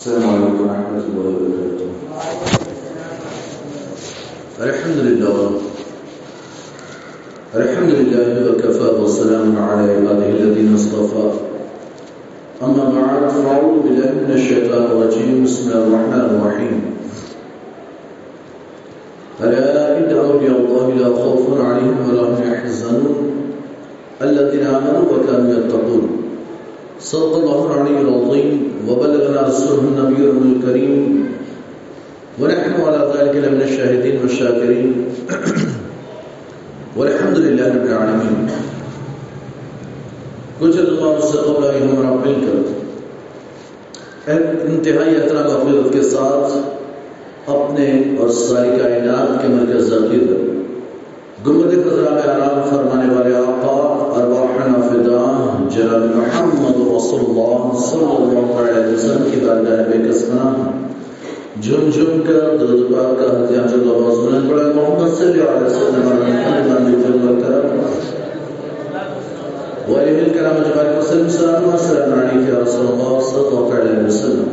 السلام عليكم ورحمة الله وبركاته. الحمد لله. الحمد لله وكفى والسلام على عباده الذين اصطفى. أما بعد، فأعوذ بالله من الشيطان الرجيم. بسم الله الرحمن الرحيم. ألا إن أولياء الله لا خوف عليهم ولا هم يحزنون. الذين آمنوا وكانوا يتقون. صدق الله العلي العظيم وبلغنا رسوله النبي الكريم ونحن على ذلك لمن الشاهدين والشاكرين والحمد لله رب العالمين کچھ اللہ سے قبل آئی ہمارا مل کر۔ انتہائی احترام غفلت کے ساتھ اپنے اور ساری کائنات کے مرکز ذکر گمبد خزرہ میں آرام فرمانے والے آقا، ارواحنا فدا، جناب محمد رسول اللہ صلی اللہ علیہ وسلم کی بارگاہ بے قسمہ۔ جھم جھم کر درود پاک کا ہتھیار جو لواز بلند پڑا محمد صلی اللہ علیہ وسلم محمد بن جل کر وعليه الكلام جبارك وسلم السلام والسلام عليك يا رسول الله صلى الله عليه وسلم۔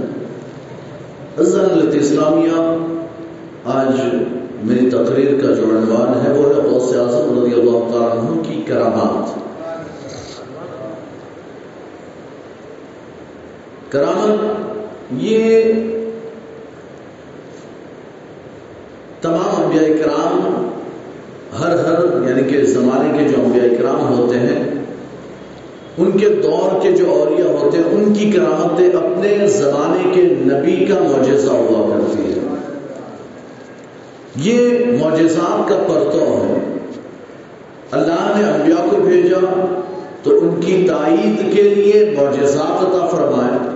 عزیزان اسلامیہ، آج تقریر کا جو عنوان ہے، وہ ہے غوث اعظم رضی اللہ تعالیٰ عنہ کی کرامات۔ کرامت، یہ تمام انبیاء کرام ہر ہر یعنی کہ زمانے کے جو انبیاء کرام ہوتے ہیں، ان کے دور کے جو اولیاء ہوتے ہیں، ان کی کرامتیں اپنے زمانے کے نبی کا معجزہ ہوا کرتی ہے یہ معجزات کا پرتو ہے۔ اللہ نے انبیاء کو بھیجا تو ان کی تائید کے لیے معجزات عطا فرمائے۔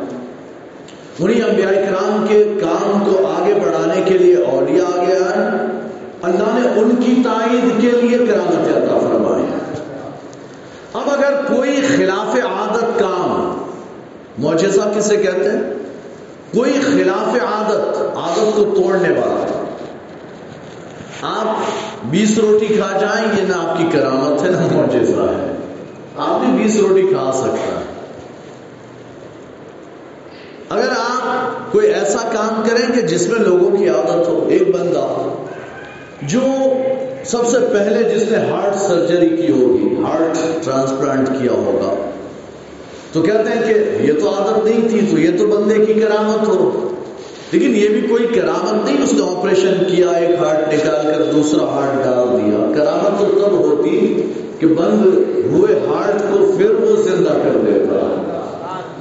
انہیں انبیاء کرام کے کام کو آگے بڑھانے کے لیے اولیاء آگے آئے۔ اللہ نے ان کی تائید کے لیے کرامت عطا فرمائے اب اگر کوئی خلاف عادت کام، معجزہ کسے کہتے ہیں؟ کوئی خلاف عادت عادت کو توڑنے والا۔ آپ بیس روٹی کھا جائیں یہ نہ آپ کی کرامت ہے، نہ معجزہ ہے۔ آپ بھی بیس روٹی کھا سکتا ہے اگر آپ کوئی ایسا کام کریں کہ جس میں لوگوں کی عادت ہو، ایک بندہ جو سب سے پہلے جس نے ہارٹ سرجری کی ہوگی، ہارٹ ٹرانسپلانٹ کیا ہوگا، تو کہتے ہیں کہ یہ تو عادت نہیں تھی، تو یہ تو بندے کی کرامت ہو۔ لیکن یہ بھی کوئی کرامت نہیں، اس نے آپریشن کیا، ایک ہارٹ نکال کر دوسرا ہارٹ ڈال دیا۔ کرامت تو تب ہوتی کہ بند ہوئے ہارٹ کو پھر وہ زندہ کر دیتا۔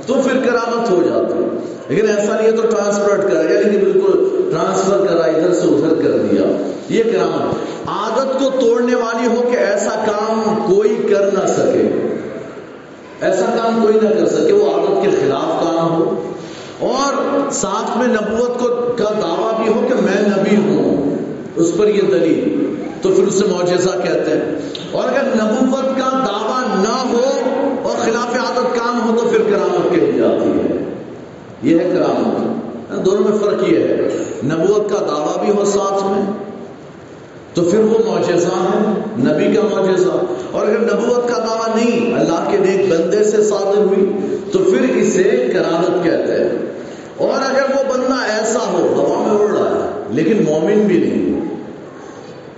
تو پھر کرامت ہو جاتی۔ لیکن ایسا نہیں ہے تو ٹرانسپلانٹ کرا گیا لیکن بالکل ٹرانسفر کرا ادھر سے ادھر کر دیا۔ یہ کرامت۔ عادت کو توڑنے والی ہو کہ ایسا کام کوئی کر نہ سکے۔ ایسا کام کوئی نہ کر سکے، وہ عادت کے خلاف کام ہو۔ اور ساتھ میں نبوت کو کا دعویٰ بھی ہو کہ میں نبی ہوں۔ اس پر یہ دلیل۔ تو پھر اسے معجزہ کہتے ہیں۔ اور اگر نبوت کا دعویٰ نہ ہو اور خلاف عادت کام ہو تو پھر کرامت کہی جاتی ہے۔ یہ ہے کرامت ہاں، دونوں میں فرق یہ ہے۔ نبوت کا دعویٰ بھی ہو ساتھ میں۔ تو پھر وہ معجزہ ہے نبی کا معجزہ۔ اور اگر نبوت کا دعویٰ نہیں، اللہ کے نیک بندے سے صادر ہوئی، تو پھر اسے کرامت کہتے ہیں۔ اور اگر وہ بندہ ایسا ہو ہوا میں اڑ رہا ہے، لیکن مومن بھی نہیں۔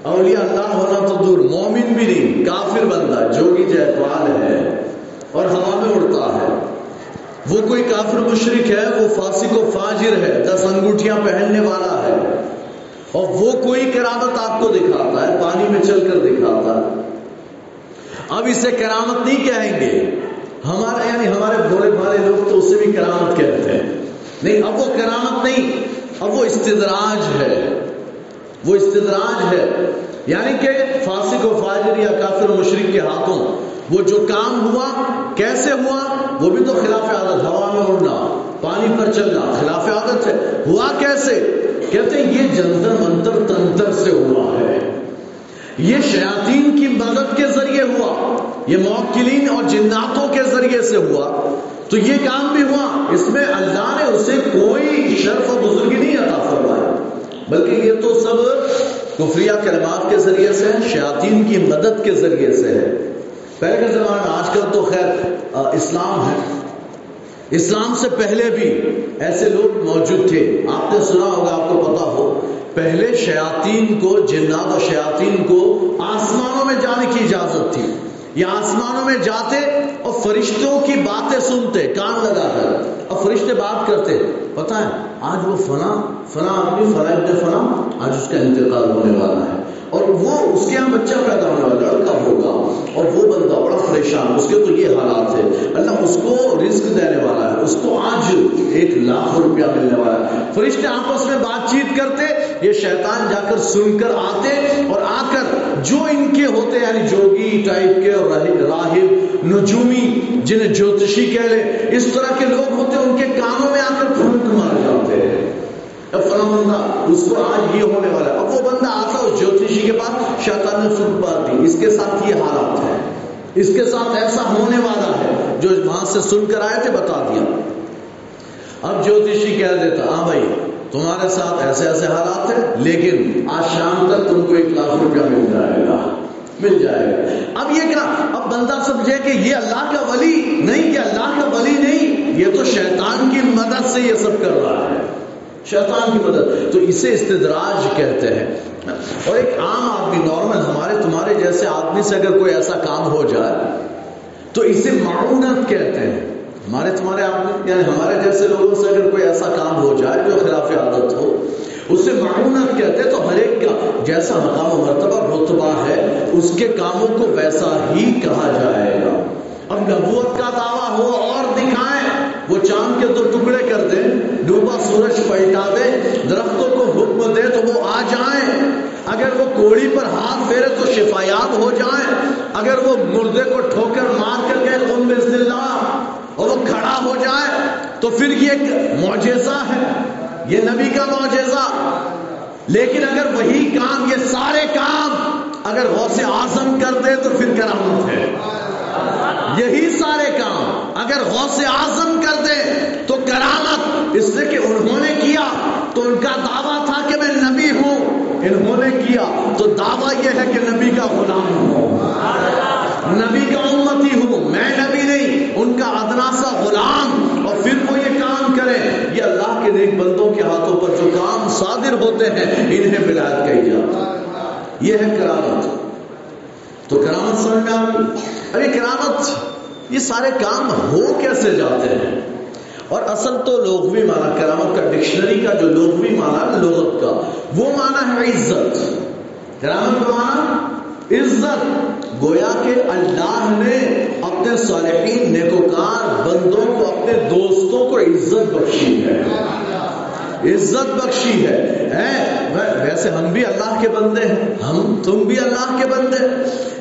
اولیاء اللہ ہونا تو دور، مومن بھی نہیں، کافر بندہ جوگی جے پال ہے، اور ہوا میں اڑتا ہے۔ وہ کوئی کافر مشرق ہے، وہ فاسق و فاجر ہے، دس انگوٹھیاں پہننے والا ہے۔ اور وہ کوئی کرامت آپ کو دکھاتا ہے، پانی میں چل کر دکھاتا ہے۔ اب اسے کرامت نہیں کہیں گے۔ ہمارے یعنی ہمارے بھولے بھالے لوگ تو اسے بھی کرامت کہتے ہیں۔ نہیں، اب وہ کرامت نہیں، اب وہ استدراج ہے۔ وہ استدراج ہے۔ یعنی کہ فاسق و فاجر یا کافر و مشرق کے ہاتھوں، وہ جو کام ہوا، کیسے ہوا، وہ بھی تو خلاف عادت ہوا میں اڑنا پانی پر چلنا خلاف عادت ہے۔ ہوا کیسے؟ کہتے ہیں یہ جنتر منتر تنتر سے ہوا ہے۔ یہ شیاطین کی مدد کے ذریعے ہوا۔ یہ موکلین اور جناتوں کے ذریعے سے ہوا۔ تو یہ کام بھی ہوا۔ اس میں اللہ نے اسے کوئی شرف و بزرگی نہیں عطا فرمایا بلکہ یہ تو سب کفریہ کلمات کے ذریعے سے ہے شیاطین کی مدد کے ذریعے سے ہے پہلے کے زمانے میں آج کل تو خیر اسلام ہے۔ اسلام سے پہلے بھی ایسے لوگ موجود تھے۔ آپ نے سنا ہوگا، آپ کو پتا ہو۔ پہلے شیاطین کو، جنات و شیاطین کو آسمانوں میں جانے کی اجازت تھی۔ یہ آسمانوں میں جاتے اور فرشتوں کی باتیں سنتے، کان لگا کر اور فرشتے بات کرتے۔ پتا ہے، آج وہ فنا فنا آدمی فنا ابن فنا آج اس کا انتقال ہونے والا ہے۔ اور وہ اس کے یہاں بچہ پیدا ہونے والا لڑکا ہوگا۔ اور وہ بندہ بڑا پریشان، اس کے تو یہ حالات ہے اللہ اس کو رزق دینے والا ہے، اس کو آج ایک لاکھ روپیہ ملنے والا ہے۔ فرشتے آپس میں بات چیت کرتے، یہ شیطان جا کر سن کر آتے اور آ کر جو ان کے ہوتے یعنی جوگی ٹائپ کے اور راہب نجومی، جنہیں جوتشی کہہ لے اس طرح کے لوگ ہوتے، ان کے کانوں میں آ کر پھونک مار جاتے ہیں۔ اب فلاں بندہ، اس کو آج یہ ہونے والا ہے۔ اب وہ بندہ آتا اس جوتشی کے پاس شیطان نے سن پا دی۔ اس کے ساتھ یہ حالات ہے اس کے ساتھ ایسا ہونے والا ہے جو وہاں سے سن کر آئے تھے، بتا دیا۔ اب جوتشی کہہ دیتا ہاں بھائی، تمہارے ساتھ ایسے ایسے حالات ہیں، لیکن آج شام تک تم کو ایک لاکھ روپیہ مل جائے گا۔ مل جائے گا۔ اب یہ کیا؟ اب بندہ سمجھے کہ یہ اللہ کا ولی نہیں کہ اللہ کا ولی نہیں، یہ تو شیطان کی مدد سے یہ سب کر رہا ہے۔ شیطان کی مدد۔ تو اسے استدراج کہتے ہیں۔ اور ایک عام آدمی نارمل ہمارے تمہارے جیسے آدمی سے اگر کوئی ایسا کام ہو جائے، تو اسے معاونت کہتے ہیں۔ ہمارے تمہارے آدمی یعنی ہمارے جیسے لوگوں سے اگر کوئی ایسا کام ہو جائے جو خلاف عادت ہو، اسے معاونت کہتے ہیں۔ تو ہر ایک کا جیسا مقام و مرتبہ رتبہ ہے، اس کے کاموں کو ویسا ہی کہا جائے گا۔ اب نبوت کا دعویٰ ہو اور دکھائیں۔ وہ چاند کے تو ٹکڑے ڈوبا سورج پلٹا دے، درختوں کو حکم دے تو وہ آ جائیں۔ اگر وہ کوڑی پر ہاتھ پھیرے تو شفایاب ہو جائیں۔ اگر وہ مردے کو ٹھوکر مار کر گئے خون بسم اللہ اور وہ کھڑا ہو جائے، تو پھر یہ ایک معجزہ ہے۔ یہ نبی کا معجزہ۔ لیکن اگر وہی کام، یہ سارے کام اگر غوث اعظم کر دے تو پھر کرامت ہے۔ یہی سارے کام۔ اگر غوث اعظم کر دے تو کرامت اس سے کہ انہوں نے کیا تو ان کا دعویٰ تھا کہ میں نبی ہوں۔ انہوں نے کیا تو دعویٰ یہ ہے کہ نبی کا غلام ہوں۔ نبی کا امتی ہوں۔ میں نبی نہیں، ان کا ادنا سا غلام۔ اور پھر وہ یہ کام کرے، یہ اللہ کے نیک بندوں کے ہاتھوں پر جو کام صادر ہوتے ہیں، انہیں ولایت کہی جاتا یہ ہے کرامت۔ تو کرامت سمجھ میں آ گئی؟ ارے کرامت یہ سارے کام ہو کیسے جاتے ہیں؟ اور اصل تو لوگوی مانا کرامت کا، ڈکشنری کا جو لوگوی مانا، لغت کا، وہ مانا ہے عزت۔ کرامت کا مانا عزت۔ گویا کہ اللہ نے اپنے صالحین، نیکوکار بندوں کو، اپنے دوستوں کو عزت بخشی ہے۔ عزت بخشی ہے۔ ویسے ہم بھی اللہ کے بندے ہیں۔ ہم تم بھی اللہ کے بندے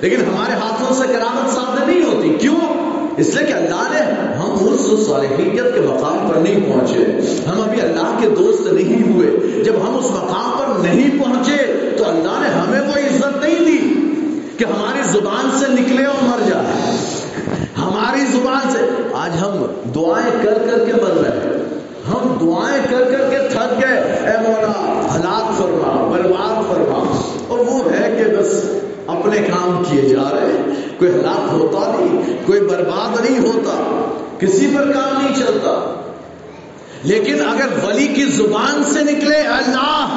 لیکن ہمارے ہاتھوں سے کرامت سامنے نہیں ہوتی۔ کیوں؟ اس لیے کہ اللہ نے ہم اس صالحیت کے مقام پر نہیں پہنچے۔ ہم ابھی اللہ کے دوست نہیں ہوئے۔ جب ہم اس مقام پر نہیں پہنچے تو اللہ نے ہمیں وہ عزت نہیں دی کہ ہماری زبان سے نکلے اور مر جائے۔ ہماری زبان سے۔ آج ہم دعائیں کر کر کے مر رہے ہیں۔ ہم دعائیں کر کر کے تھک گئے۔ اے مولا، ہلاک فرما، برباد فرما۔ اور وہ ہے کہ بس اپنے کام کیے جا رہے ہیں۔ کوئی ہلاک ہوتا نہیں، کوئی برباد نہیں ہوتا، کسی پر کام نہیں چلتا۔ لیکن اگر ولی کی زبان سے نکلے، اللہ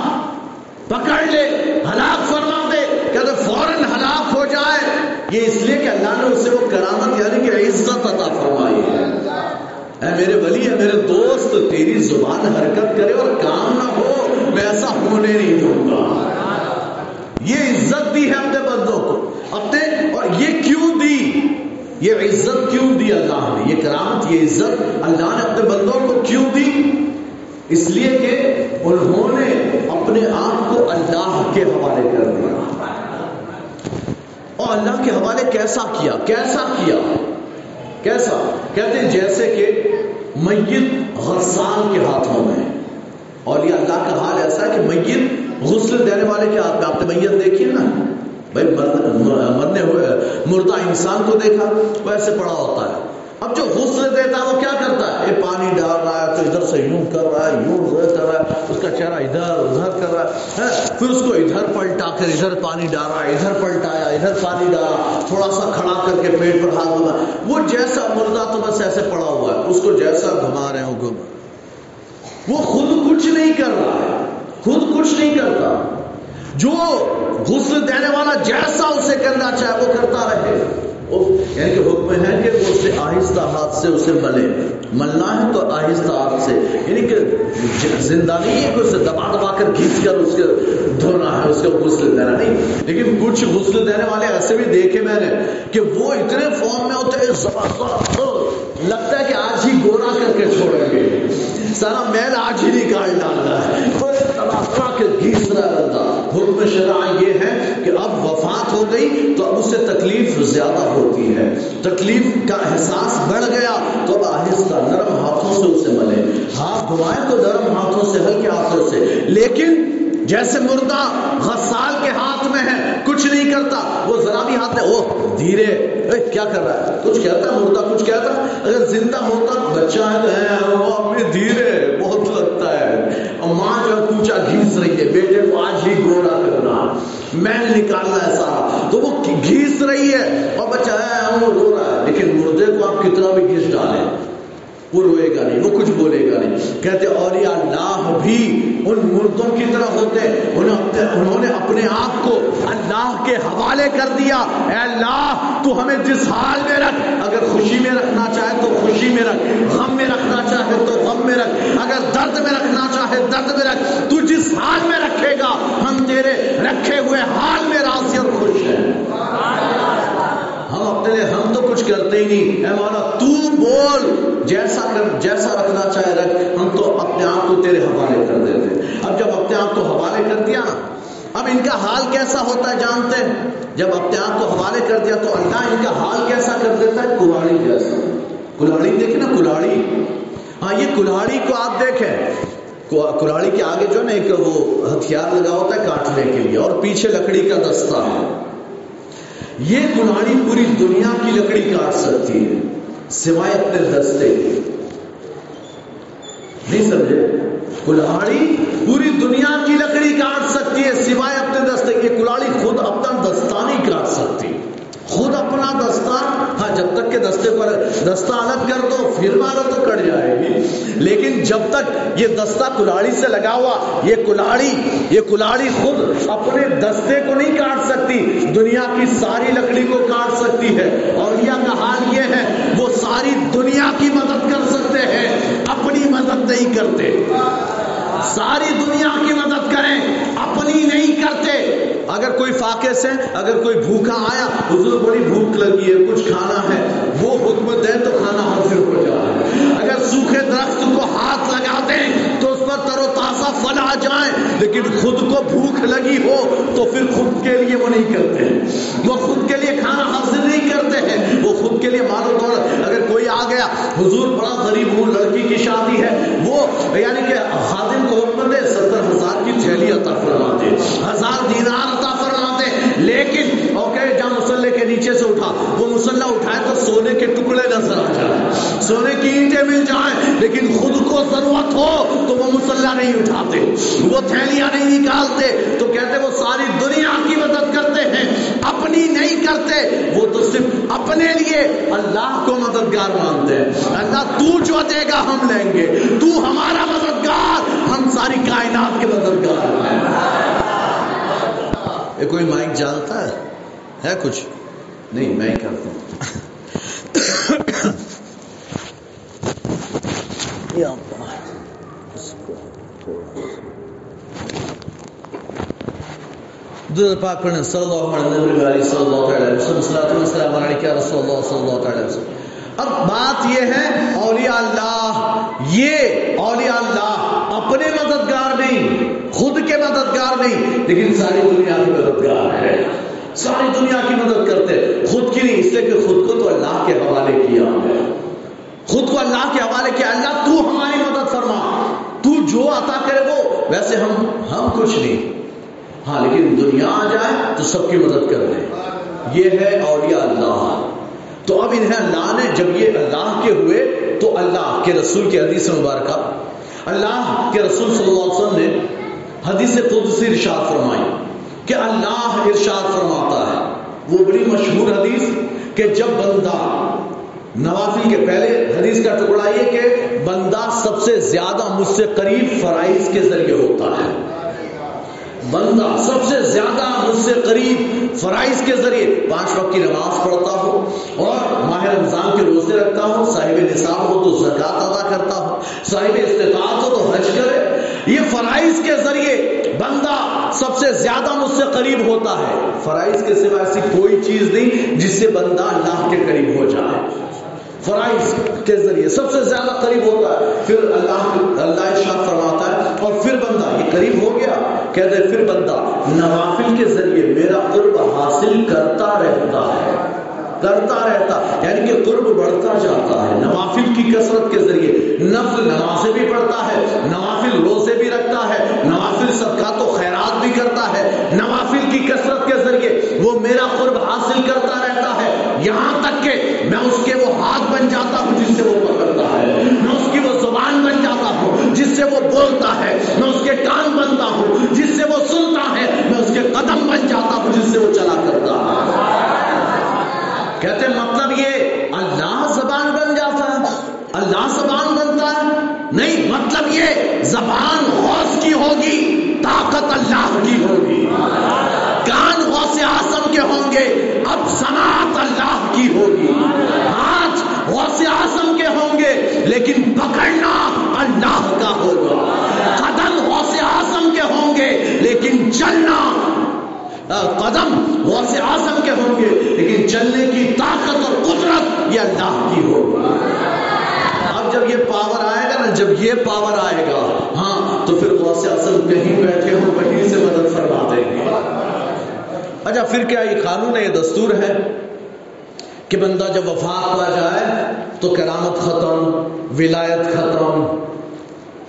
پکڑ لے، ہلاک فرما دے، کہ فوراً ہلاک ہو جائے، یہ اس لیے کہ اللہ نے اسے وہ کرامت یعنی کہ عزت عطا فرمائی ہے۔ اے میرے ولی ہے میرے دوست، تیری زبان حرکت کرے اور کام نہ ہو، میں ایسا ہونے نہیں دوں گا۔ یہ عزت دی ہے اپنے بندوں کو، اپنے، اور یہ کیوں دی؟ یہ عزت کیوں دی اللہ نے؟ یہ کرامت، یہ عزت اللہ نے اپنے بندوں کو کیوں دی؟ اس لیے کہ انہوں نے اپنے آپ کو اللہ کے حوالے کر دیا۔ اور اللہ کے حوالے کیسا کیا؟ کیسا کیا؟ کیسا؟ کہتے ہیں جیسے کہ میت غسان کے ہاتھوں میں اور یہ اللہ کا حال ایسا ہے کہ میت غسل دینے والے کے ہاتھ میں آپ نے میت دیکھی نا۔ بھائی مرنے ہوئے مردہ انسان کو دیکھا، وہ ایسے پڑا ہوتا ہے۔ اب جو غسل دیتا ہے وہ کیا کرتا ہے؟ یہ پانی ڈال رہا ہے، تو ادھر سے یوں کر رہا ہے، یوں کر رہا ہے۔ اس کا چہرہ ادھر ادھر کر رہا ہے ہاں۔ پھر اس کو ادھر پلٹا کر، ادھر پانی ڈالا، ادھر پلٹایا، ادھر پانی ڈالا۔ تھوڑا سا کھڑا کر کے پیٹ پر ہاتھ گھما وہ جیسا مردہ تو بس ایسے پڑا ہوا ہے۔ اس کو جیسا گھما رہے ہو گھما وہ خود کچھ نہیں کر رہا ہے۔ خود کچھ نہیں کرتا۔ جو غسل دینے والا جیسا اسے کرنا چاہے وہ کرتا رہے۔ یعنی کہ حکم ہے کہ وہ اسے آہستہ ہاتھ سے اسے ملے۔ ملنا ہے تو آہستہ ہاتھ سے۔ یعنی کہ زندہ نہیں ہے کہ اسے دبا دبا کر کھینچ کر اس کے دھونا ہے، اس کو غسل دینا نہیں۔ لیکن کچھ غسل دینے والے ایسے بھی دیکھے میں نے کہ وہ اتنے فارم میں ہوتے ہیں، زبردست۔ لگتا ہے کہ آج ہی گورا کر کے چھوڑیں گے۔ سارا میل آج ہی نکال ڈالنا ہے کے گھیس رہا بندہ حکم شرع یہ ہے کہ اب وفات ہو گئی تو اب اسے تکلیف زیادہ ہوتی ہے۔ تکلیف کا احساس بڑھ گیا تو اب آہستہ نرم ہاتھوں سے اسے ملے۔ ہاتھ دھوائیں تو نرم ہاتھوں سے، ہلکے ہاتھوں سے۔ لیکن جیسے مردہ غسال کے ہاتھ میں ہے، کچھ نہیں کرتا، وہ ذرا بھی ہاتھ میں او دھیرے، اے، کیا کر رہا ہے؟ کچھ کہتا ہے مردہ، کچھ کہتا ہے، اگر زندہ ہوتا بچہ ہے تو وہ اپنی دھیرے، بہت لگتا ہے۔ اور ماں جو پوچھا گھیس رہی ہے، بیٹے کو آج ہی گوڑا کرنا محل نکالنا ہے سارا۔ تو وہ گھیس رہی ہے، اور بچہ ہے، وہ رو رہا ہے۔ لیکن مردے کو آپ کتنا بھی گھیس ڈالیں۔ وہ روئے گا نہیں، وہ کچھ بولے گا نہیں۔ کہتے اولیاء اللہ بھی ان مردوں کی طرح ہوتے انہوں نے اپنے آپ کو اللہ کے حوالے کر دیا۔ اے اللہ، تو ہمیں جس حال میں رکھ۔ اگر خوشی میں رکھنا چاہے تو خوشی میں رکھ۔ غم میں رکھنا چاہے تو غم میں رکھ۔ اگر درد میں رکھنا چاہے درد میں رکھ۔ تو جس حال میں رکھے گا، ہم تیرے رکھے ہوئے حال میں راضی اور خوش ہیں ہم اپنے لیے ہم تو کچھ کرتے ہی نہیں۔ اے مولا تو بول، جیسا کر جیسا رکھنا چاہے رکھ۔ ہم تو اپنے آپ کو تیرے حوالے کر دیتے ہیں۔ اب جب اپنے آپ کو حوالے کر دیا نا اب ان کا حال کیسا ہوتا ہے جانتے ہیں؟ جب اپنے آپ کو حوالے کر دیا تو اللہ ان کا حال کیسا کر دیتا ہے؟ کلاڑی جیسا۔ کلاڑی، دیکھیں نا کلاڑی۔ ہاں یہ کلاڑی کو آپ دیکھیں۔ کلاڑی کے آگے جو نا ایک وہ ہتھیار لگا ہوتا ہے کاٹنے کے لیے اور پیچھے لکڑی کا دستہ ہے۔ یہ کلاڑی پوری دنیا کی لکڑی کاٹ سکتی ہے، سوائے اپنے دستے۔ نہیں سمجھے؟ کلاڑی پوری دنیا کی لکڑی کاٹ سکتی ہے، سوائے اپنے دستے کی کلاڑی خود اپنا دستانی کاٹ سکتی ہے اپنا دستہ ہاں جب تک کہ دستے پر دستہ الگ کر دو، پھر مارو تو کٹ جائے گی۔ لیکن جب تک یہ دستہ کلاڑی سے لگا ہوا، یہ کلاڑی یہ کلاڑی خود اپنے دستے کو نہیں کاٹ سکتی، دنیا کی ساری لکڑی کو کاٹ سکتی ہے۔ اور یہ کا حال یہ ہے، وہ ساری دنیا کی مدد کر سکتے ہیں، اپنی مدد نہیں کرتے۔ ساری دنیا کی مدد کریں، اپنی نہیں کرتے۔ اگر کوئی فاقے سے اگر کوئی بھوکا آیا، حضور بڑی بھوک لگی ہے، کچھ کھانا ہے، وہ حکم دے تو کھانا حاضر ہو جائے اگر سوکھے درخت کو ہاتھ لگا دیں تو اس پر تر و تازہ پھل آ جائیں، لیکن خود کو بھوک لگی ہو تو پھر خود کے لیے وہ نہیں کرتے وہ خود کے لیے کھانا حاصل نہیں کرتے ہیں، وہ خود کے لیے مالو طور اگر کوئی آ گیا، حضور بڑا غریب ہوں، لڑکی کی شادی ہے، وہ یعنی کہ خادم کو حکم دے، ستر ہزار کی تھیلی عطا فرما دے ہزار دینار عطا فرما دے لیکن اوکے جہاں مسلح کے نیچے سے اٹھا وہ مسلح اٹھائے تو سونے کے ٹکڑے نظر آ جائیں سونے کی اینٹیں مل جائیں لیکن خود کو ضرورت ہو تو نہیں اٹھاتے، وہ تھیلیاں نہیں نکالتے۔ تو کہتے وہ ساری دنیا کی مدد کرتے ہیں، اپنی نہیں کرتے، وہ تو صرف اپنے لیے اللہ کو مددگار مانتے ہیں۔ اللہ تو جو دے گا ہم لیں گے، تو ہمارا مددگار ہم ساری کائنات کے مددگار ہیں۔ یہ کوئی مائک جانتا ہے؟ ہے کچھ؟ نہیں، میں ہی کرتا ہوں۔ درود پاک پڑھنے صلی اللہ علیہ وسلم صلی اللہ علیہ وسلم صلی اللہ علیہ وسلم علیہ رسول اللہ صلی اللہ علیہ وسلم اب بات یہ ہے اولیاء اللہ یہ اولیاء اللہ اپنے مددگار نہیں خود کے مددگار نہیں لیکن ساری دنیا کی مددگار ہے ساری دنیا کی مدد کرتے خود کی نہیں اس لیے کہ خود کو تو اللہ کے حوالے کیا ہے خود کو اللہ کے حوالے کیا اللہ تو ہماری مدد فرما تو جو عطا کرے وہ ویسے ہم ہم کچھ نہیں ہاں لیکن دنیا آ جائے تو سب کی مدد کر دے یہ ہے اولیاء اللہ۔ تو اب انہیں اللہ نے جب یہ اللہ کے ہوئے تو اللہ کے رسول کی حدیث مبارکہ، اللہ کے رسول صلی اللہ علیہ وسلم نے حدیث قدسی ارشاد فرمائی کہ اللہ ارشاد فرماتا ہے۔ وہ بڑی مشہور حدیث کہ جب بندہ نوافل کے پہلے حدیث کا ٹکڑا یہ کہ بندہ سب سے زیادہ مجھ سے قریب فرائض کے ذریعے ہوتا ہے۔ بندہ سب سے زیادہ مجھ سے قریب فرائض کے ذریعے پانچ وقت کی نماز پڑھتا ہو اور ماہ رمضان کے روزے رکھتا ہو صاحب نصاب ہو تو زکات ادا کرتا ہو صاحب استطاعت ہو تو حج کرے۔ یہ فرائض کے ذریعے بندہ سب سے زیادہ مجھ سے قریب ہوتا ہے۔ فرائض کے سوا ایسی کوئی چیز نہیں جس سے بندہ اللہ کے قریب ہو جائے۔ فرائض کے ذریعے سب سے زیادہ قریب ہوتا ہے۔ پھر اللہ اللہ شاہ فرماتا ہے بندہ یہ قریب ہو گیا، کہتے پھر بندہ نوافل کے ذریعے میرا قرب حاصل کرتا رہتا ہے، کرتا رہتا یعنی کہ قرب بڑھتا جاتا ہے۔ نوافل کی کثرت کے ذریعے نفل نمازیں بھی پڑھتا ہے، نوافل روزے بھی رکھتا ہے، نوافل صدقات و خیرات بھی کرتا ہے۔ نوافل کی کثرت کے ذریعے وہ میرا قرب حاصل کرتا رہتا ہے۔ یہاں تک کہ میں اس کے وہ ہاتھ بن جاتا ہوں جس سے وہ پکڑتا ہے میں اس کی وہ زبان بن جاتا ہوں جس سے وہ بولتا ہے، میں اس کے کان بنتا ہوں۔ جس سے وہ سنتا ہے، میں اس کے قدم بن جاتا ہوں، جس سے وہ چلا کرتا کہتے مطلب یہ اللہ زبان بن جاتا ہے۔ اللہ زبان بنتا ہے؟ نہیں مطلب یہ زبان غوث کی ہوگی، طاقت اللہ کی ہوگی۔ کان غوث اعظم کے ہوں گے، اب سنات اللہ کی ہوگی۔ ہاتھ غوث اعظم کے ہوں گے، لیکن پکڑنا چلنا قدم غوث اعظم کے ہوں گے، لیکن چلنے کی طاقت اور قدرت یہ اللہ کی ہوگی اب جب یہ پاور آئے گا نا، جب یہ پاور آئے گا ہاں تو پھر غوث اعظم کہیں بیٹھے ہوں، وہیں سے مدد فرما دیں گے. اچھا پھر کیا یہ قانون ہے، یہ دستور ہے کہ بندہ جب وفات پا جائے تو کرامت ختم، ولایت ختم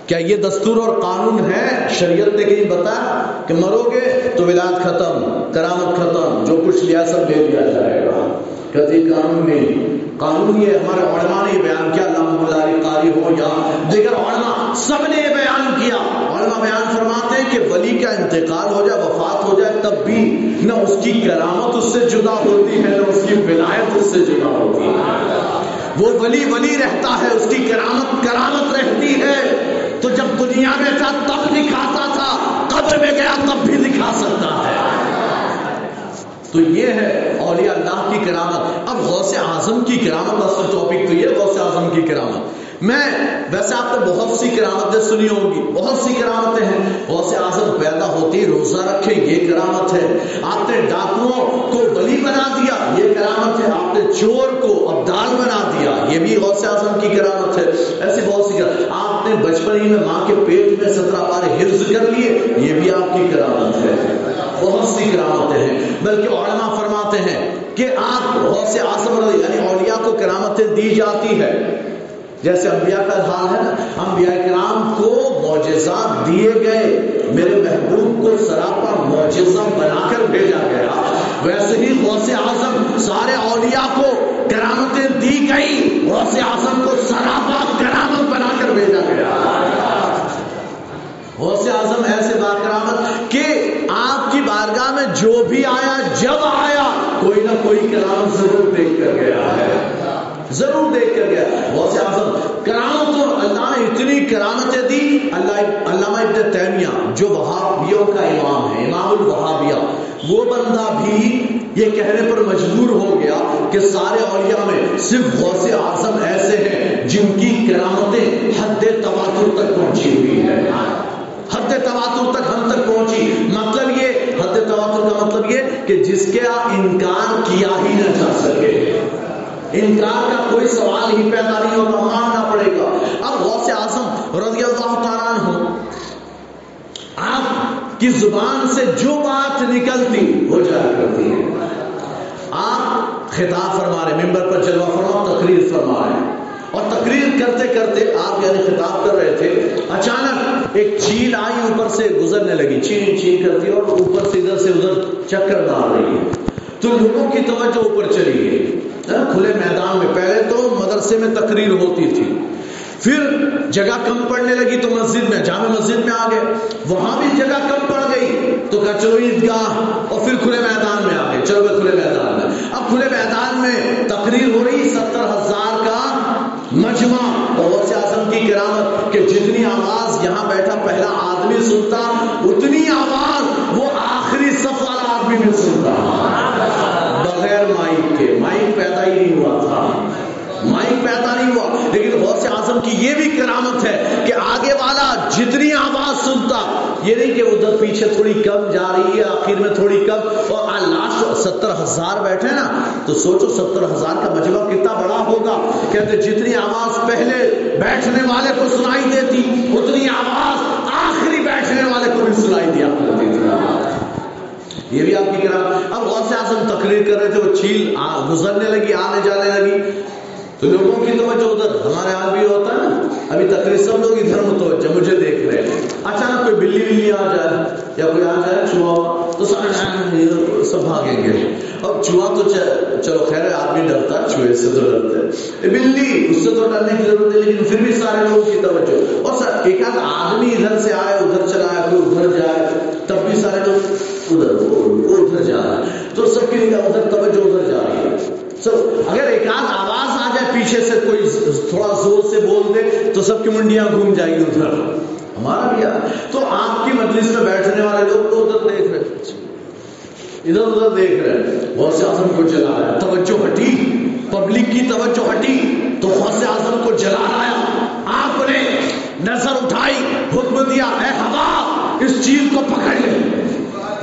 کیا یہ دستور اور قانون ہے شریعت نے کہیں بتایا کہ مرو گے تو ولاد ختم، کرامت ختم، جو کچھ لیا سب لے لیا جائے گا۔ کہتے قانون نہیں؟ قانون یہ ہمارے علماء نے بیان کیا، اللہ قاری ہو یا دیگر علماء، سب نے یہ بیان کیا۔ علماء بیان فرماتے ہیں کہ ولی کا انتقال ہو جائے، وفات ہو جائے، تب بھی نہ اس کی کرامت اس سے جدا ہوتی ہے، نہ اس کی ولایت اس سے جدا ہوتی ہے۔ وہ ولی ولی رہتا ہے، اس کی کرامت کرامت رہتی ہے۔ تو جب دنیا میں تھا تب دکھاتا تھا قبر میں گیا تب بھی دکھا سکتا ہے۔ تو یہ ہے اولیاء اللہ کی کرامت۔ اب غوث اعظم کی کرامت اصل ٹاپک تو یہ غوث اعظم کی کرامت۔ میں ویسے آپ نے بہت سی کرامتیں سنی ہوں گی، بہت سی کرامتیں ہیں۔ غوث اعظم پیدا ہوتی روزہ رکھے، یہ کرامت ہے۔ آپ نے ڈاکوؤں کو بلی بنا دیا، یہ کرامت ہے۔ آپ نے چور کو ابدال بنا دیا، یہ بھی غوث اعظم کی کرامت ہے۔ ایسی بہت سی کرامت آپ نے بچپن ہی میں ماں کے پیٹ میں سترہ بار حفظ کر لیے، یہ بھی آپ کی کرامت ہے۔ بہت سی کرامتیں ہیں۔ بلکہ علماء فرماتے ہیں کہ آپ غوث اعظم یعنی اولیاء کو کرامتیں دی جاتی ہے۔ جیسے انبیاء کا حال ہے نا، انبیاء کرام کو معجزات دیے گئے، میرے محبوب کو سراپا معجزہ بنا کر بھیجا گیا۔ ویسے ہی غوث اعظم سارے اولیاء کو کرامتیں دی گئی، غوث اعظم کو سراپا کرامت بنا کر بھیجا گیا۔ غوث اعظم ایسے با کرامت کہ آپ کی بارگاہ میں جو بھی آیا، جب آیا، کوئی نہ کوئی کرامت ضرور دیکھ کر گیا ہے۔ ضرور دیکھ کر گیا۔ غوث اعظم، کرامت اور اللہ نے اتنی کرامتیں دی، اللہ علامہ ابن تیمیہ، جو وہابیوں کا امام ہے، امام الوہابیہ۔ وہ بندہ بھی یہ کہنے پر مجبور ہو گیا کہ سارے اولیاء میں صرف غوث اعظم ایسے ہیں جن کی کرامتیں حد تواتر تک پہنچی ہوئی ہے حد تواتر تک ہم تک پہنچی۔ مطلب یہ، حد تواتر کا مطلب یہ کہ جس کے انکار کیا ہی نہ جا سکے۔ انکار کا کوئی سوال ہی پیدا نہیں ہوتا ماننا پڑے گا۔ اب غوث اعظم رضی اللہ تعالیٰ ہو آپ کی زبان سے جو بات نکلتی ہو جایا کرتی ہے آپ خطاب فرما رہے ممبر پر جلوہ فرما تقریر فرما رہے اور تقریر کرتے کرتے آپ یعنی خطاب کر رہے تھے، اچانک ایک چیل آئی، اوپر سے گزرنے لگی۔ چین چین کرتی اور اوپر سے ادھر سے ادھر چکر مار رہی ہے۔ تو لوگوں کی توجہ اوپر چلی گئی۔ کھلے میدان میں پہلے تو مدرسے میں تقریر ہوتی تھی۔ پھر جگہ کم پڑنے لگی تو مسجد میں، جامع مسجد میں آ گئے۔ وہاں بھی جگہ کم پڑ گئی تو کہا چلو عیدگاہ، اور پھر کھلے میدان میں آ گئے۔ چلو میں کھلے میدان میں۔ اب کھلے میدان میں تقریر ہو رہی، ستر ہزار کا مجمع۔ اور سے اعظم کی کرامت کہ جتنی آواز یہاں بیٹھا، پہلا آدمی سنتا، اتنی آواز وہ آخری صف والا آدمی بھی سنتا بغیر مائک کے مائک پیدا ہی نہیں ہوا تھا۔ مائک پیدا نہیں ہوا۔ لیکن بہت سے اعظم کی یہ بھی کرامت ہے کہ آگے والا جتنی آواز سنتا، یہ نہیں کہ ادھر پیچھے تھوڑی کم جا رہی ہے، آخر میں تھوڑی کم۔ اور لاسٹ ستر ہزار بیٹھے نا، تو سوچو ستر ہزار کا مجمع کتنا بڑا ہوگا۔ کہتے جتنی آواز پہلے بیٹھنے والے کو سنائی دیتی، اتنی آواز آخری بیٹھنے والے کو بھی سنائی دیا کرتی یہ بھی آپ کی کرا اب غوث اعظم تقریر کر رہے تھے، وہ چیل گزرنے لگی، آنے جانے لگی۔ تو لوگوں کی توجہ ادھر، ہمارے یہاں بھی ہوتا ہے نا۔ ابھی تقریب سب لوگ ادھر متوجہ، مجھے دیکھ رہے ہیں۔ اچانک کوئی بلی بلی آ جائے یا کوئی آ جائے چوہا، تو سارے سب بھاگیں گے۔ اور چوہا تو چلو خیر آدمی ڈرتا ہے، چوہے سے تو ڈرتے بلی، اس سے تو ڈرنے کی ضرورت ہے، لیکن پھر بھی سارے لوگوں کی توجہ۔ اور سر، ایک آدھ آدمی ادھر سے آئے، ادھر چلا ہے کوئی ادھر جائے، تب بھی سارے لوگ ادھر ادھر جا رہا ہے تو سب کی ادھر توجہ، ادھر جا رہی ہے۔ سب اگر ایک آدھ آواز آ جائے پیچھے سے کوئی تھوڑا زور سے بول دے، تو سب کی منڈیاں گھوم جائیں گی ادھر۔ ہمارا بھی تو آپ کی مجلس میں بیٹھنے والے لوگ تو ادھر دیکھ رہے ہیں۔ اچھا۔ ادھر ادھر دیکھ رہے بہت سے آزم کو جلا رہا ہے۔ توجہ ہٹی۔ پبلک کی توجہ ہٹی۔ تو بہت سے آزم کو جلا رہا ہے۔ آپ نے نظر اٹھائی، حکم دیا، اے ہوا اس چیز کو پکڑ لے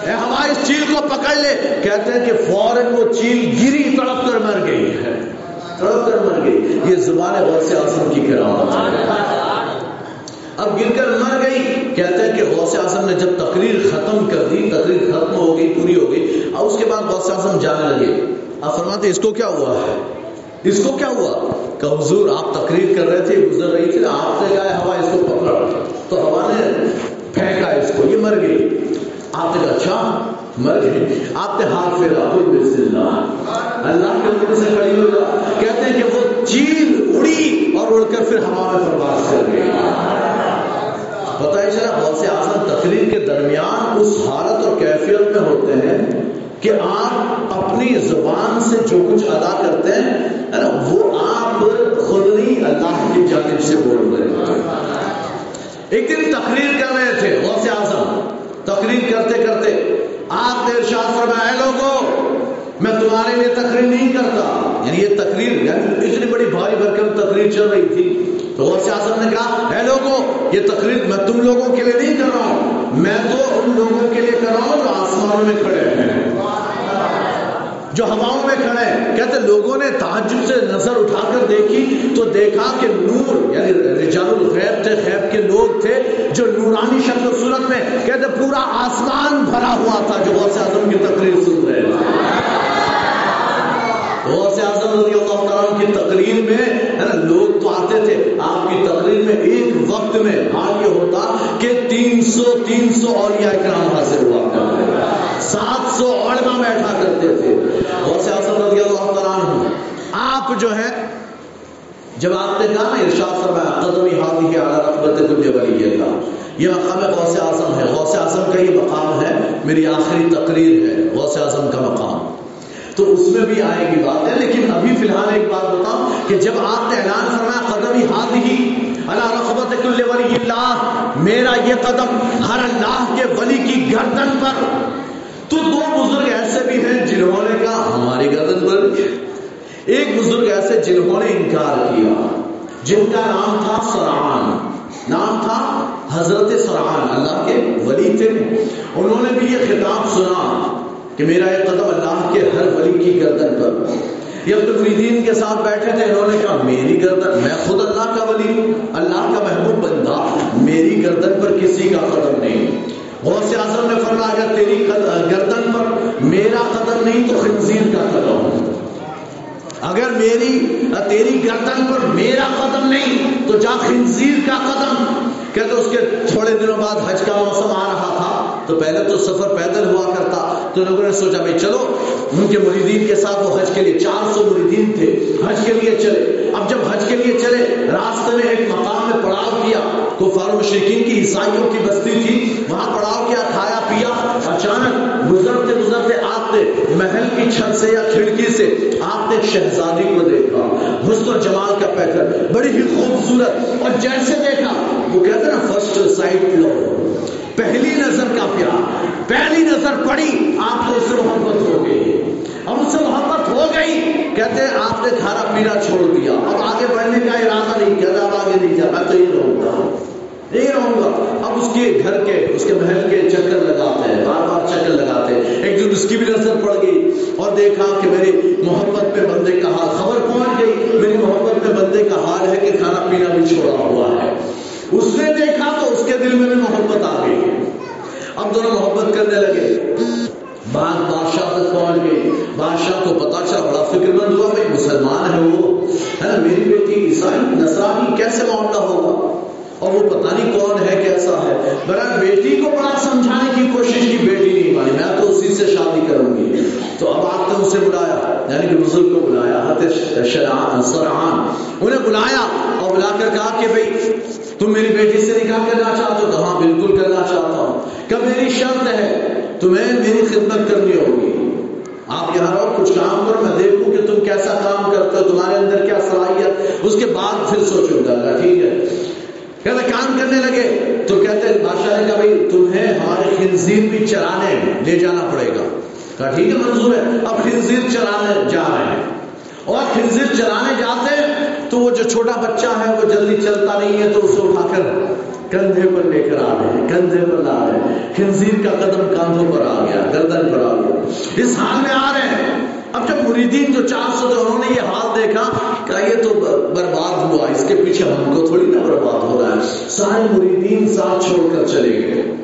اے ہوا اس چیل کو پکڑ لے، کہتے ہیں کہ فوراً وہ چیل گری تڑپ کر مر گئی ہے۔ تڑپ کر مر گئی۔ یہ زبان غوث اعظم کی کرامت اب گر کر مر گئی۔ کہتے ہیں کہ غوث اعظم نے جب تقریر ختم کر دی، تقریر ختم ہو گئی، پوری ہو گئی۔ اور اس کے بعد غوث اعظم جانے لگے۔ آپ فرماتے اس کو کیا ہوا ہے؟ اس کو کیا ہوا؟ کہ حضور، آپ تقریر کر رہے تھے، گزر رہی تھی، آپ نے کہا ہوا اس کو پکڑا تو ہوا نے پھینکا اس کو، یہ مر گئی۔ آپ نے کہا اچھا مر گئے آپ نے ہاتھ پھیرا کوئی بسم اللہ اللہ کے حکم سے کھڑی ہو جا۔ کہتے ہیں کہ وہ چیل اڑی اور اڑ کر پھر ہوا میں پرواز کر گئی پتہ ہے چلا بہت سے آسان تقریر کے درمیان اس حالت اور کیفیت میں ہوتے ہیں کہ آپ اپنی زبان سے جو کچھ ادا کرتے ہیں وہ آپ خود نہیں اللہ کی جانب سے بول رہے ہیں۔ ایک دن تقریر کر رہے تھے، غوث اعظم۔ تقریر کرتے کرتے آپ نے ارشاد فرمایا لوگوں میں تمہارے لیے تقریر نہیں کرتا. یعنی یہ تقریر یعنی اتنی بڑی بھاری بھرکم تقریر چل رہی تھی۔ تو غور اعظم نے کہا، اے لوگوں یہ تقریر میں تم لوگوں کے لیے نہیں کر رہا ہوں۔ میں تو ان لوگوں کے لیے کر رہا ہوں جو آسمانوں میں کھڑے ہیں۔ جو ہواؤں میں کھڑے کہتے لوگوں نے تعجب سے نظر اٹھا کر دیکھی تو دیکھا کہ نور یعنی رجال الغیب تھے خیب کے لوگ تھے، جو نورانی شکل و صورت میں، کہتے پورا آسمان بھرا ہوا تھا جو غوث اعظم کی تقریر سن رہے تھے۔ غوث اعظم رضی اللہ تعالیٰ کی تقریر میں، ہے نا، لوگ تو آتے تھے۔ آپ کی تقریر میں ایک وقت میں حال یہ ہوتا کہ تین سو تین سو اولیاء اکرام حاصل ہوا سات سو علماء بیٹھا کرتے تھے۔ غوث اعظم رضی اللہ تعالیٰ عنہ۔ آپ جو ہے جب آپ نے کہا نا، ارشاد فرمایا، قدمی حاضی کے اعلیٰ رقبت کل ولی اللہ۔ یہ مقام غوث اعظم ہے۔ غوث اعظم کا یہ مقام ہے، میری آخری تقریر ہے، غوث اعظم کا مقام۔ تو اس میں بھی آئے گی بات ہے، لیکن ابھی فی الحال ایک بات بتاؤں کہ جب آپ نے اعلان فرمایا قدم ہی ہاتھ ہی اللہ رقبت کل ولی اللہ، میرا یہ قدم ہر اللہ کے ولی کی گردن پر تو دو بزرگ ایسے بھی ہیں جنہوں نے کہا ہماری گردن پر ایک بزرگ ایسے جنہوں نے انکار کیا، جن کا نام تھا سرعان۔ نام تھا حضرت سرعان، اللہ کے ولی تھے۔ انہوں نے بھی یہ خطاب سنا کہ میرا یہ قدم اللہ کے ہر ولی کی گردن پر۔ یہ عبد کے ساتھ بیٹھے تھے، انہوں نے کہا، میری گردن، میں خود اللہ کا ولی ہوں، اللہ کا محبوب بندہ، میری گردن پر کسی کا قدم نہیں۔ بہت سے اعظم نے فرمایا، اگر تیری گردن پر میرا قدم نہیں تو خنزیر کا قدم۔ اگر میری تیری گردن پر میرا قدم نہیں تو جا خنزیر کا قدم۔ کہتے اس کے تھوڑے دنوں بعد حج کا موسم آ رہا تھا۔ تو پہلے تو سفر پیدل ہوا کرتا۔ تو لوگوں نے سوچا، بھائی چلو، ان کے مریدین کے ساتھ وہ حج کے لیے چار سو مریدین تھے۔ حج کے لیے چلے۔ لیے چلے، راستے میں ایک مقام میں پڑاؤ کیا۔ کفار مشرقین کی عیسائیوں کی بستی تھی۔ وہاں پڑاؤ کیا، کھایا پیا۔ اچانک گزرتے گزرتے آپ نے محل کی چھت سے یا کھڑکی سے آپ نے شہزادی کو دیکھا۔ حسن و جمال کا پیکر، بڑی ہی خوبصورت۔ اور جیسے دیکھا، وہ کہتے ہیں نا فرسٹ سائٹ لو پہلی نظر کا پیار، پہلی نظر پڑی، آپ کو اس سے محبت ہو گئی اب اس سے محبت ہو گئی۔ کہتے ہیں، آپ نے کھانا پینا چھوڑ دیا۔ اب آگے بڑھنے کا ارادہ نہیں کہتا اب آگے نہیں جا، میں تو یہ رہوں گا۔ نہیں رہوں گا۔ اب اس کے گھر کے، اس کے محل کے چکر لگاتے ہیں، بار بار چکر لگاتے ہیں۔ ایک دن اس کی بھی نظر پڑ گئی اور دیکھا کہ میری محبت پہ بندے کا حال، خبر پہنچ گئی؟ میری محبت پہ بندے کا حال ہے کہ کھانا پینا بھی چھوڑا ہوا ہے۔ اس نے دیکھا تو اس کے دل میں بھی محبت آ گئی۔ اب دونوں محبت کرنے لگے۔ بات بادشاہ تک پہنچ گئی بادشاہ کو پتا چلا، بڑا فکر مند ہوا بھائی مسلمان ہے وہ۔ ہے نا، میری بیٹی عیسائی نسرانی کیسے معاملہ ہوگا؟ اور وہ پتہ نہیں کون ہے، کیسا ہے۔ میرا بیٹی کو بڑا سمجھانے کی کوشش کی، بیٹی نہیں مانی۔ میں تو اسی سے شادی کروں گی۔ تو اب آپ نے اسے بلایا یعنی کہ بزرگ کو بلایا سرحان انہیں بلایا اور بلا کر کہا کہ بھائی تم میری بیٹی سے نکاح کرنا چاہتے ہو تو ہاں بالکل کرنا چاہتا ہوں۔ کب میری شرط ہے؟ تمہیں میری خدمت کرنی ہوگی۔ آپ یہاں رہو، کچھ کام کرو، میں دیکھوں کہ تم کیسا کام کرتے ہو، تمہارے اندر کیا صلاحیت۔ اس کے بعد پھر سوچوں گا ٹھیک ہے۔ کہتے کام کرنے لگے۔ تو کہتے بادشاہ نے کہا، بھائی، تمہیں ہمارے خنزیر بھی چرانے لے جانا پڑے گا۔ کہا، ٹھیک ہے، منظور ہے۔ اب خنزیر چرانے جا رہے ہیں۔ اور خنزیر چلانے جاتے ہیں تو وہ جو چھوٹا بچہ ہے، وہ جلدی چلتا نہیں ہے تو اسے اٹھا کر کندھے پر لے کر آ رہے ہیں کندھے پر لا رہے ہیں۔ خنزیر کا قدم کاندھوں پر آ گیا، گردن پر آ گیا۔ اس حال میں آ رہے ہیں۔ اب جب مریدین جو چار سو جو انہوں نے یہ حال دیکھا، کہ یہ تو برباد ہوا۔ اس کے پیچھے ہم کو تھوڑی نہ برباد ہو رہا ہے۔ سارے مریدین ساتھ چھوڑ کر چلے گئے۔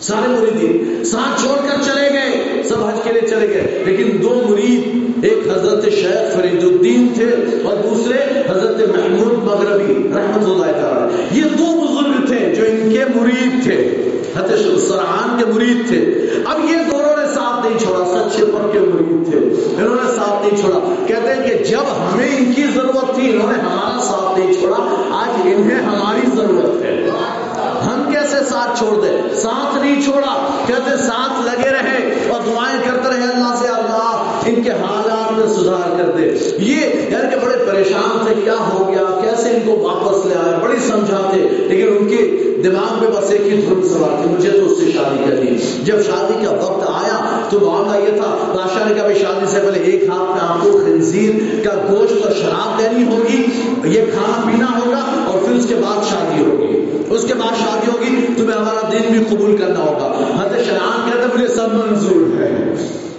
سارے مریدین ساتھ چھوڑ کر چلے گئے، سب حج کے لیے چلے گئے۔ لیکن دو مرید، ایک حضرت شیخ فرید الدین تھے اور دوسرے حضرت محمود مغربی، رحمت اللہ تعالی۔ یہ دو بزرگ تھے جو ان کے مرید تھے۔ حضرت سرحان کے مرید تھے۔ اب یہ دونوں نے ساتھ نہیں چھوڑا، سچے پکے مرید تھے۔ انہوں نے ساتھ نہیں چھوڑا۔ کہتے ہیں کہ جب ہمیں ان کی ضرورت تھی، انہوں نے ہمارا ساتھ نہیں چھوڑا، آج انہیں ہماری ضرورت ہے۔ کیسے ساتھ چھوڑ دیں ساتھ نہیں چھوڑا، کہتے ساتھ لگے رہے اور دعائیں کرتے رہے اللہ سے، اللہ ان کے حالات میں سدھار کر دے۔ یہ یعنی کہ بڑے پریشان تھے، کیا ہو گیا؟ کیسے ان کو واپس لے آئے؟ بڑی سمجھاتے، لیکن ان کے دماغ میں بس ایک ہی دھن سوال تھی مجھے تو اس سے شادی کرنی جب شادی کا وقت آیا تو معاملہ یہ تھا، بادشاہ نے کہا بھائی شادی سے پہلے ایک ہاتھ میں آپ کو خنزیر کا گوشت اور شراب دینی ہوگی، یہ کھانا پینا ہوگا اور پھر اس کے بعد شادی ہوگی۔ بھی قبول کرنا ہوگا۔ حضرت شران کہتے مجھے سب منظور ہے۔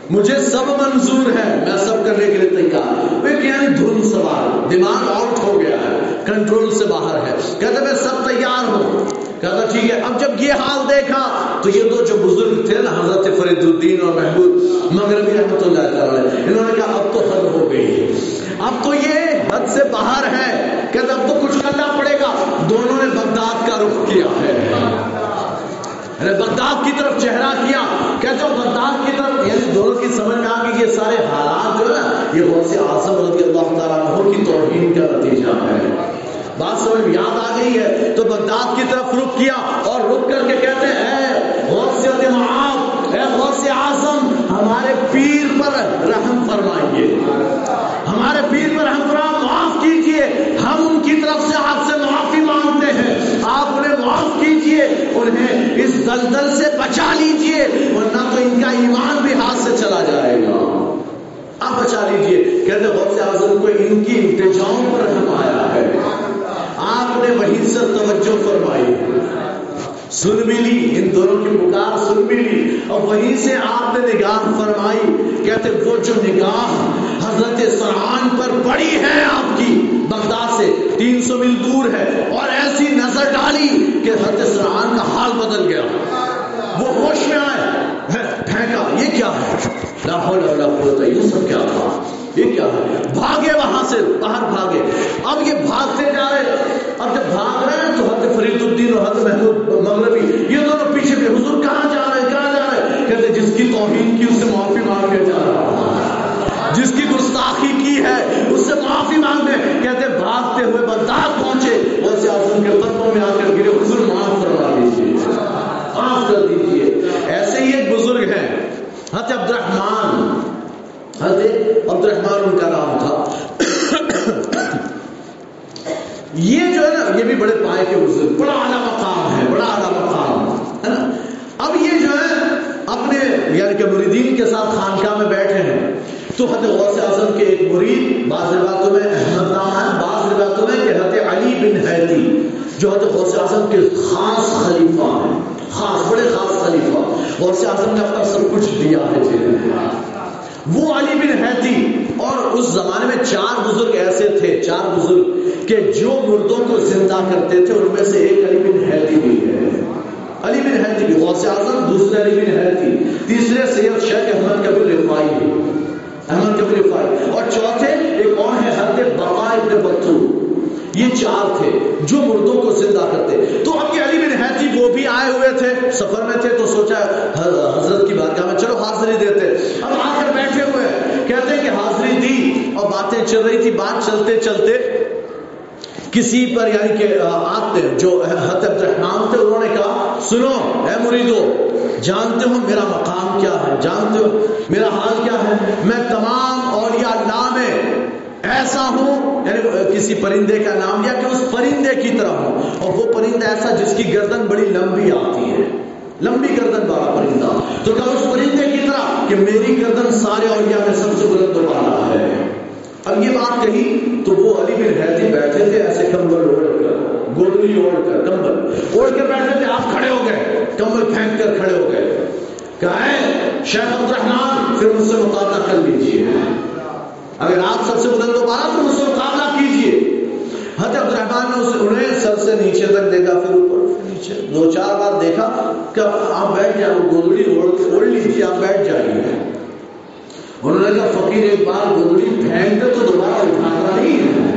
مجھے سب منظور ہے۔ میں سب کرنے کے لیے تیار یعنی دھن سوال، دماغ آؤٹ ہو گیا ہے کنٹرول سے باہر ہے۔ کہتے میں سب تیار ہوں۔ کہتا ٹھیک ہے، اب جب یہ حال دیکھا، تو یہ دو جو بزرگ تھے نا، حضرت فرید الدین اور محبوب مغربی رحمت اللہ تعالی انہوں نے کہا، اب تو حد ہو گئی۔ اب تو یہ حد سے باہر ہے۔ کہتے اب تو کچھ کرنا پڑے گا۔ دونوں نے بغداد کا رخ کیا ہے۔ بغداد کی طرف چہرہ کیا کہتے ہو بغداد کی طرف یعنی دونوں کی سمجھ میں آ گئی یہ سارے حالات جو ہے نا، یہ غوث اعظم رضی اللہ تعالیٰ عنہ کی توہین کا نتیجہ ہے۔ بات سمجھ میں یاد آ گئی ہے، تو بغداد کی طرف رخ کیا اور رک کر کے کہتے ہیں غوث معاف اے غوث اعظم، ہمارے پیر پر رحم فرمائیے۔ ہمارے پیر پر رحم فرما، معاف کیجیے، ہم ان کی طرف سے آپ سے معافی آپ انہیں معاف کیجیے، انہیں اس دلدل سے بچا لیجیے، ورنہ تو ان کا ایمان بھی ہاتھ سے چلا جائے گا۔ آپ بچا لیجیے۔ کہتے غوث اعظم کو ان کی انتجاؤں پر رحم آیا ہے۔ آپ نے وہیں سے توجہ فرمائی سن بھی لی ان دونوں کی پکار سن بھی لی اور وہیں سے آپ نے نگاہ فرمائی۔ کہتے وہ جو نگاہ حضرت سرحان پر پڑی ہے آپ کی، بغداد سے تین سو میل دور ہے اور ایسی نظر ڈالی کہ حضرت سرحان کا حال بدل گیا۔ وہ ہوش میں آئے۔ پھینکا یہ کیا ہے؟ لا حول ولا یہ سب کیا تھا؟ یہ کیا ہے؟ بھاگے وہاں سے، باہر بھاگے۔ اب یہ بھاگتے جا رہے اب جب بھاگ رہے ہیں تو حضرت فرید الدین اور حضرت محمود مغربی، یہ دونوں پیچھے بھی حضور کہاں جا رہے ہیں؟ کہاں جا رہے ہیں؟ کہتے جس کی توہین کی، اس سے معافی مانگ کے جا رہا جس کی گستاخی کی ہے، اس سے معافی مانگتے کہتے بھاگتے ہوئے بغداد پہنچے۔ اور سیاست کے قدموں میں آ کر گرے، حضور معاف کروا دیجیے معاف کر دیجیے ایسے ہی ایک بزرگ ہیں حت عبد الرحمان حت عبد الرحمان ان کا نام تھا۔ یہ جو ہے نا، یہ بھی بڑے پائے کے بزرگ، بڑا اعلیٰ مقام ہے، بڑا اعلیٰ مقام اب یہ جو ہے، اپنے یعنی کہ مریدین کے ساتھ خانقاہ میں بیٹھے ہیں۔ تو حضرت غوث اعظم کے ایک مرید بعض روایتوں میں احمد نام بعض روایتوں میں کہ حضرت علی بن حیدی جو حضرت غوث اعظم کے خاص خلیفہ ہیں۔ خاص، بڑے خاص خلیفہ۔ غوث اعظم نے اپنا سب کچھ دیا ہے جی۔ وہ علی بن حیدی اور اس زمانے میں چار بزرگ ایسے تھے، چار بزرگ کہ جو مردوں کو زندہ کرتے تھے، ان میں سے ایک علی بن حیدی بھی ہے۔ علی بن حیدی بھی غوث اعظم، دوسرے علی بن حیدی تیسرے سید شیخ احمد کبیر رفائی احمد کبیر رفائی اور چوتھے، ایک اور ہے حضرت بقا ابن بطو یہ چار تھے جو مردوں کو زندہ کرتے۔ تو اب یہ علی بن حیدی جی وہ بھی آئے ہوئے تھے، سفر میں تھے تو سوچا حضرت کی بارگاہ میں چلو حاضری دیتے۔ اب آ کر بیٹھے ہوئے۔ کہتے ہیں کہ حاضری دی اور باتیں چل رہی تھی، بات چلتے چلتے کسی پر یعنی کہ آتے جو حضرت عبد الرحمان تھے، انہوں نے کہا، سنو، اے مریدو جانتے ہو میرا مقام کیا ہے؟ جانتے ہو میرا حال کیا ہے؟ میں تمام اولیاء اللہ میں ایسا ہوں یعنی کسی پرندے کا نام لیا کہ اس پرندے کی طرح ہوں۔ اور وہ پرندہ ایسا جس کی گردن بڑی لمبی آتی ہے۔ لمبی گردن والا پرندہ۔ تو کہا اس پرندے کی طرح کہ میری گردن سارے اولیاء میں سب سے بلند والا ہے۔ اب یہ بات کہی تو وہ علی بن حیدی بیٹھے تھے، ایسے کمبل اوڑھ کر گودری اوڑھ کر کمبل۔ اوڑھ کر بیٹھے تھے، آپ کھڑے ہو گئے۔ کمبل پھینک کر کھڑے ہو گئے۔ کہا ہے، شیخ عبد الرحمان پھر مجھ سے مقابلہ کر لیجیے اگر آپ سب سے بلند ہو پارا تو مجھ سے مقابلہ کیجیے حضرت عبد الرحمان نے اسے انہیں سر سے نیچے تک دیکھا، پھر اوپر پھر نیچے۔ دو چار بار دیکھا کہ آپ بیٹھ جائیں گودڑی اوڑھ لیجیے آپ بیٹھ جائیے۔ انہوں نے کہا، فقیر ایک بار گودڑی پھینک دے تو دوبارہ اٹھاتا نہیں ہے۔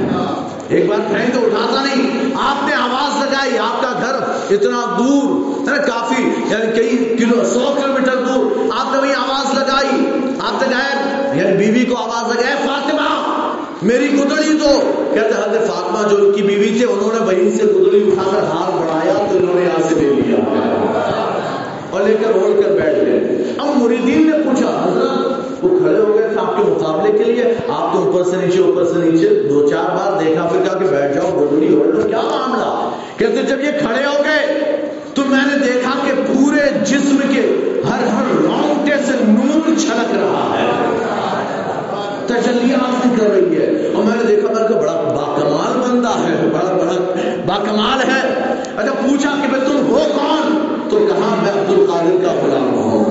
ایک بار پھینک تو اٹھاتا نہیں۔ آپ نے آواز لگائی، آپ کا گھر اتنا دور، ہے کافی یعنی کئی کلو، سو کلو میٹر دور۔ آپ نے وہی آواز لگائی۔ آپ نے کہا یعنی بیوی کو آواز لگائے فاطمہ، میری گدڑی تو کہتے، حضرت فاطمہ جو ان کی بیوی تھے، انہوں نے وہیں سے گدڑی اٹھا کر ہاتھ بڑھایا تو انہوں نے یہاں سے لے لیا۔ اور لے کر اوڑھ کر بیٹھ گئے۔ اب مریدین نے پوچھا، حضرت، وہ کھڑے ہو آپ کے مقابلے کے لیے، آپ تو اوپر سے نیچے، اوپر سے نیچے، دو چار بار دیکھا، پھر کہا کہ بیٹھ جاؤ گڈوڑی ہو لو کیا معاملہ؟ کہتے جب یہ کھڑے ہو گئے، تو میں نے دیکھا کہ پورے جسم کے ہر ہر رونگٹے سے نور چھلک رہا ہے۔ تجلیات کر رہی ہے۔ اور میں نے دیکھا، میں کہ بڑا باکمال بندہ ہے، بڑا بڑا باکمال ہے۔ اچھا پوچھا کہ بھائی تم ہو کون؟ تو کہا، میں عبد القادر کا غلام ہوں۔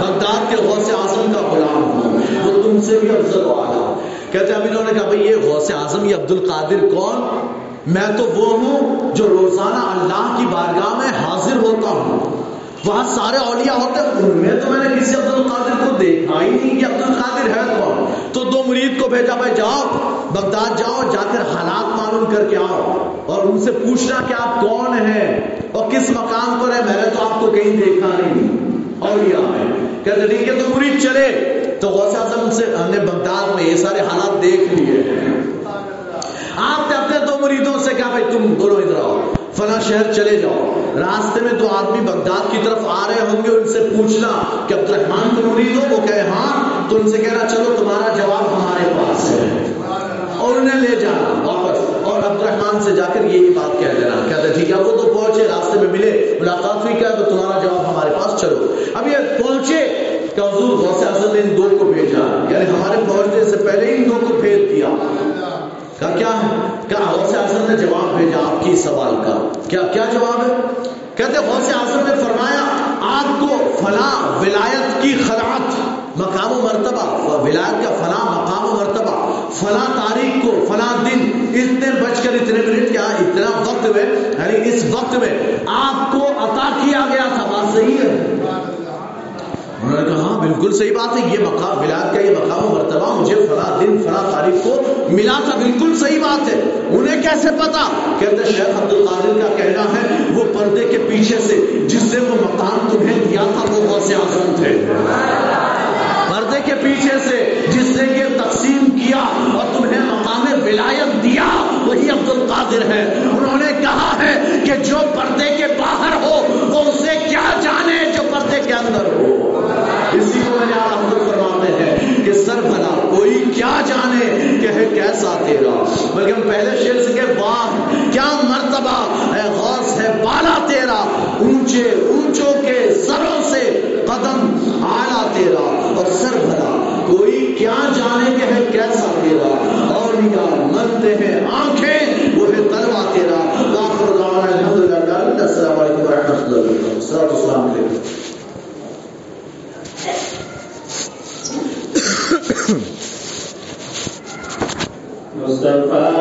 بغداد کے غوث اعظم کا غلام ہوں۔ وہ تم سے بھی افضل والا کہتے اب انہوں نے کہا بھائی یہ غوث اعظم، یہ عبد القادر کون؟ میں تو وہ ہوں جو روزانہ اللہ کی بارگاہ میں حاضر ہوتا ہوں۔ وہاں سارے اولیاء ہوتے ہیں۔ ان میں تو میں نے کسی عبد القادر کو دیکھا ہی نہیں کہ عبد القادر ہے کون۔ تو دو مرید کو بھیجا بھائی جاؤ، بغداد جاؤ، جا کر حالات معلوم کر کے آؤ۔ اور ان سے پوچھنا کہ آپ کون ہیں اور کس مقام پر ہے میں نے تو آپ کو کہیں دیکھا نہیں۔ اور یہ ہے کہتے ٹھیک ہے تو مرید چلے۔ تو غوث اعظم سے ہم نے بغداد میں یہ سارے حالات دیکھ لیے۔ آپ نے اپنے دو مریدوں سے کہا، بھائی، تم دونوں ادھر آؤ۔ فلاں شہر چلے جاؤ۔ راستے میں دو آدمی بغداد کی طرف آ رہے ہوں گے، ان سے پوچھنا کہ عبد الرحمان تم مرید ہو وہ کہے ہاں تو ان سے کہنا چلو، تمہارا جواب ہمارے پاس ہے۔ اور انہیں لے جانا۔ واپس اور عبد الرحمان سے جا کر یہی بات کہہ دینا۔ کہتے ٹھیک ہے وہ تو پہنچے، راستے میں ملے، ملاقات ہوئی کیا تو تمہارا جواب ہمارے پاس چلو۔ اب یہ پہنچے کہ حضور غوث اعظم نے ان دو کو بھیجا۔ یعنی ہمارے پہنچنے سے پہلے ان دو کو بھیج دیا۔ کہا، کیا؟ ہے کہا، غوث اعظم نے جواب بھیجا آپ کی سوال کا۔ کیا کیا جواب ہے؟ کہتے، غوث اعظم نے فرمایا، آپ کو فلاں ولایت کی خلعت مقام و مرتبہ ولایت کا فلاں مقام و مرتبہ، فلاں تاریخ کو، فلاں دن اتنے بج کر اتنے منٹ کیا، اتنا وقت میں یعنی اس وقت میں آپ کو عطا کیا گیا تھا، بات صحیح ہے؟ انہوں نے کہا ہاں بالکل صحیح بات ہے، یہ مقام ولاد کا یہ مقام و مرتبہ مجھے فلاں دن، فلاں تاریخ کو ملا تھا، بالکل صحیح بات ہے۔ انہیں کیسے پتا؟ کہتے شیخ عبد القادر کا کہنا ہے، وہ پردے کے پیچھے سے، جس سے وہ مقام تمہیں دیا تھا، وہ غوث اعظم تھے۔ کے پیچھے سے جس نے یہ تقسیم کیا اور تمہیں مقام ولایت دیا، وہی عبد القادر ہے۔ انہوں نے کہا ہے کہ جو پردے کے باہر ہو، وہ اسے کیا جانے جو پردے کے اندر ہو۔ اسی کو میں نے عبد فرماتے ہیں کہ سر بھلا کیا جانے؟ کہ ہے کیسا تیرا؟ بلکہ ہم پہلے شیر سے کہ واہ کیا مرتبہ؟ ہے غوث ہے بالا تیرا، اونچے، اونچوں کے سروں سے قدم اعلیٰ تیرا اور سر بھلا۔ کوئی کیا جانے کہ ہے کیسا تیرا؟ اور یا مرتے ہیں آنکھیں، وہ ہے تلوا تیرا۔ واخر دعوانا الحمدللہ السلام علیکم ورحمۃ اللہ السلام السلام علیکم۔ Hmm. مصطفیٰ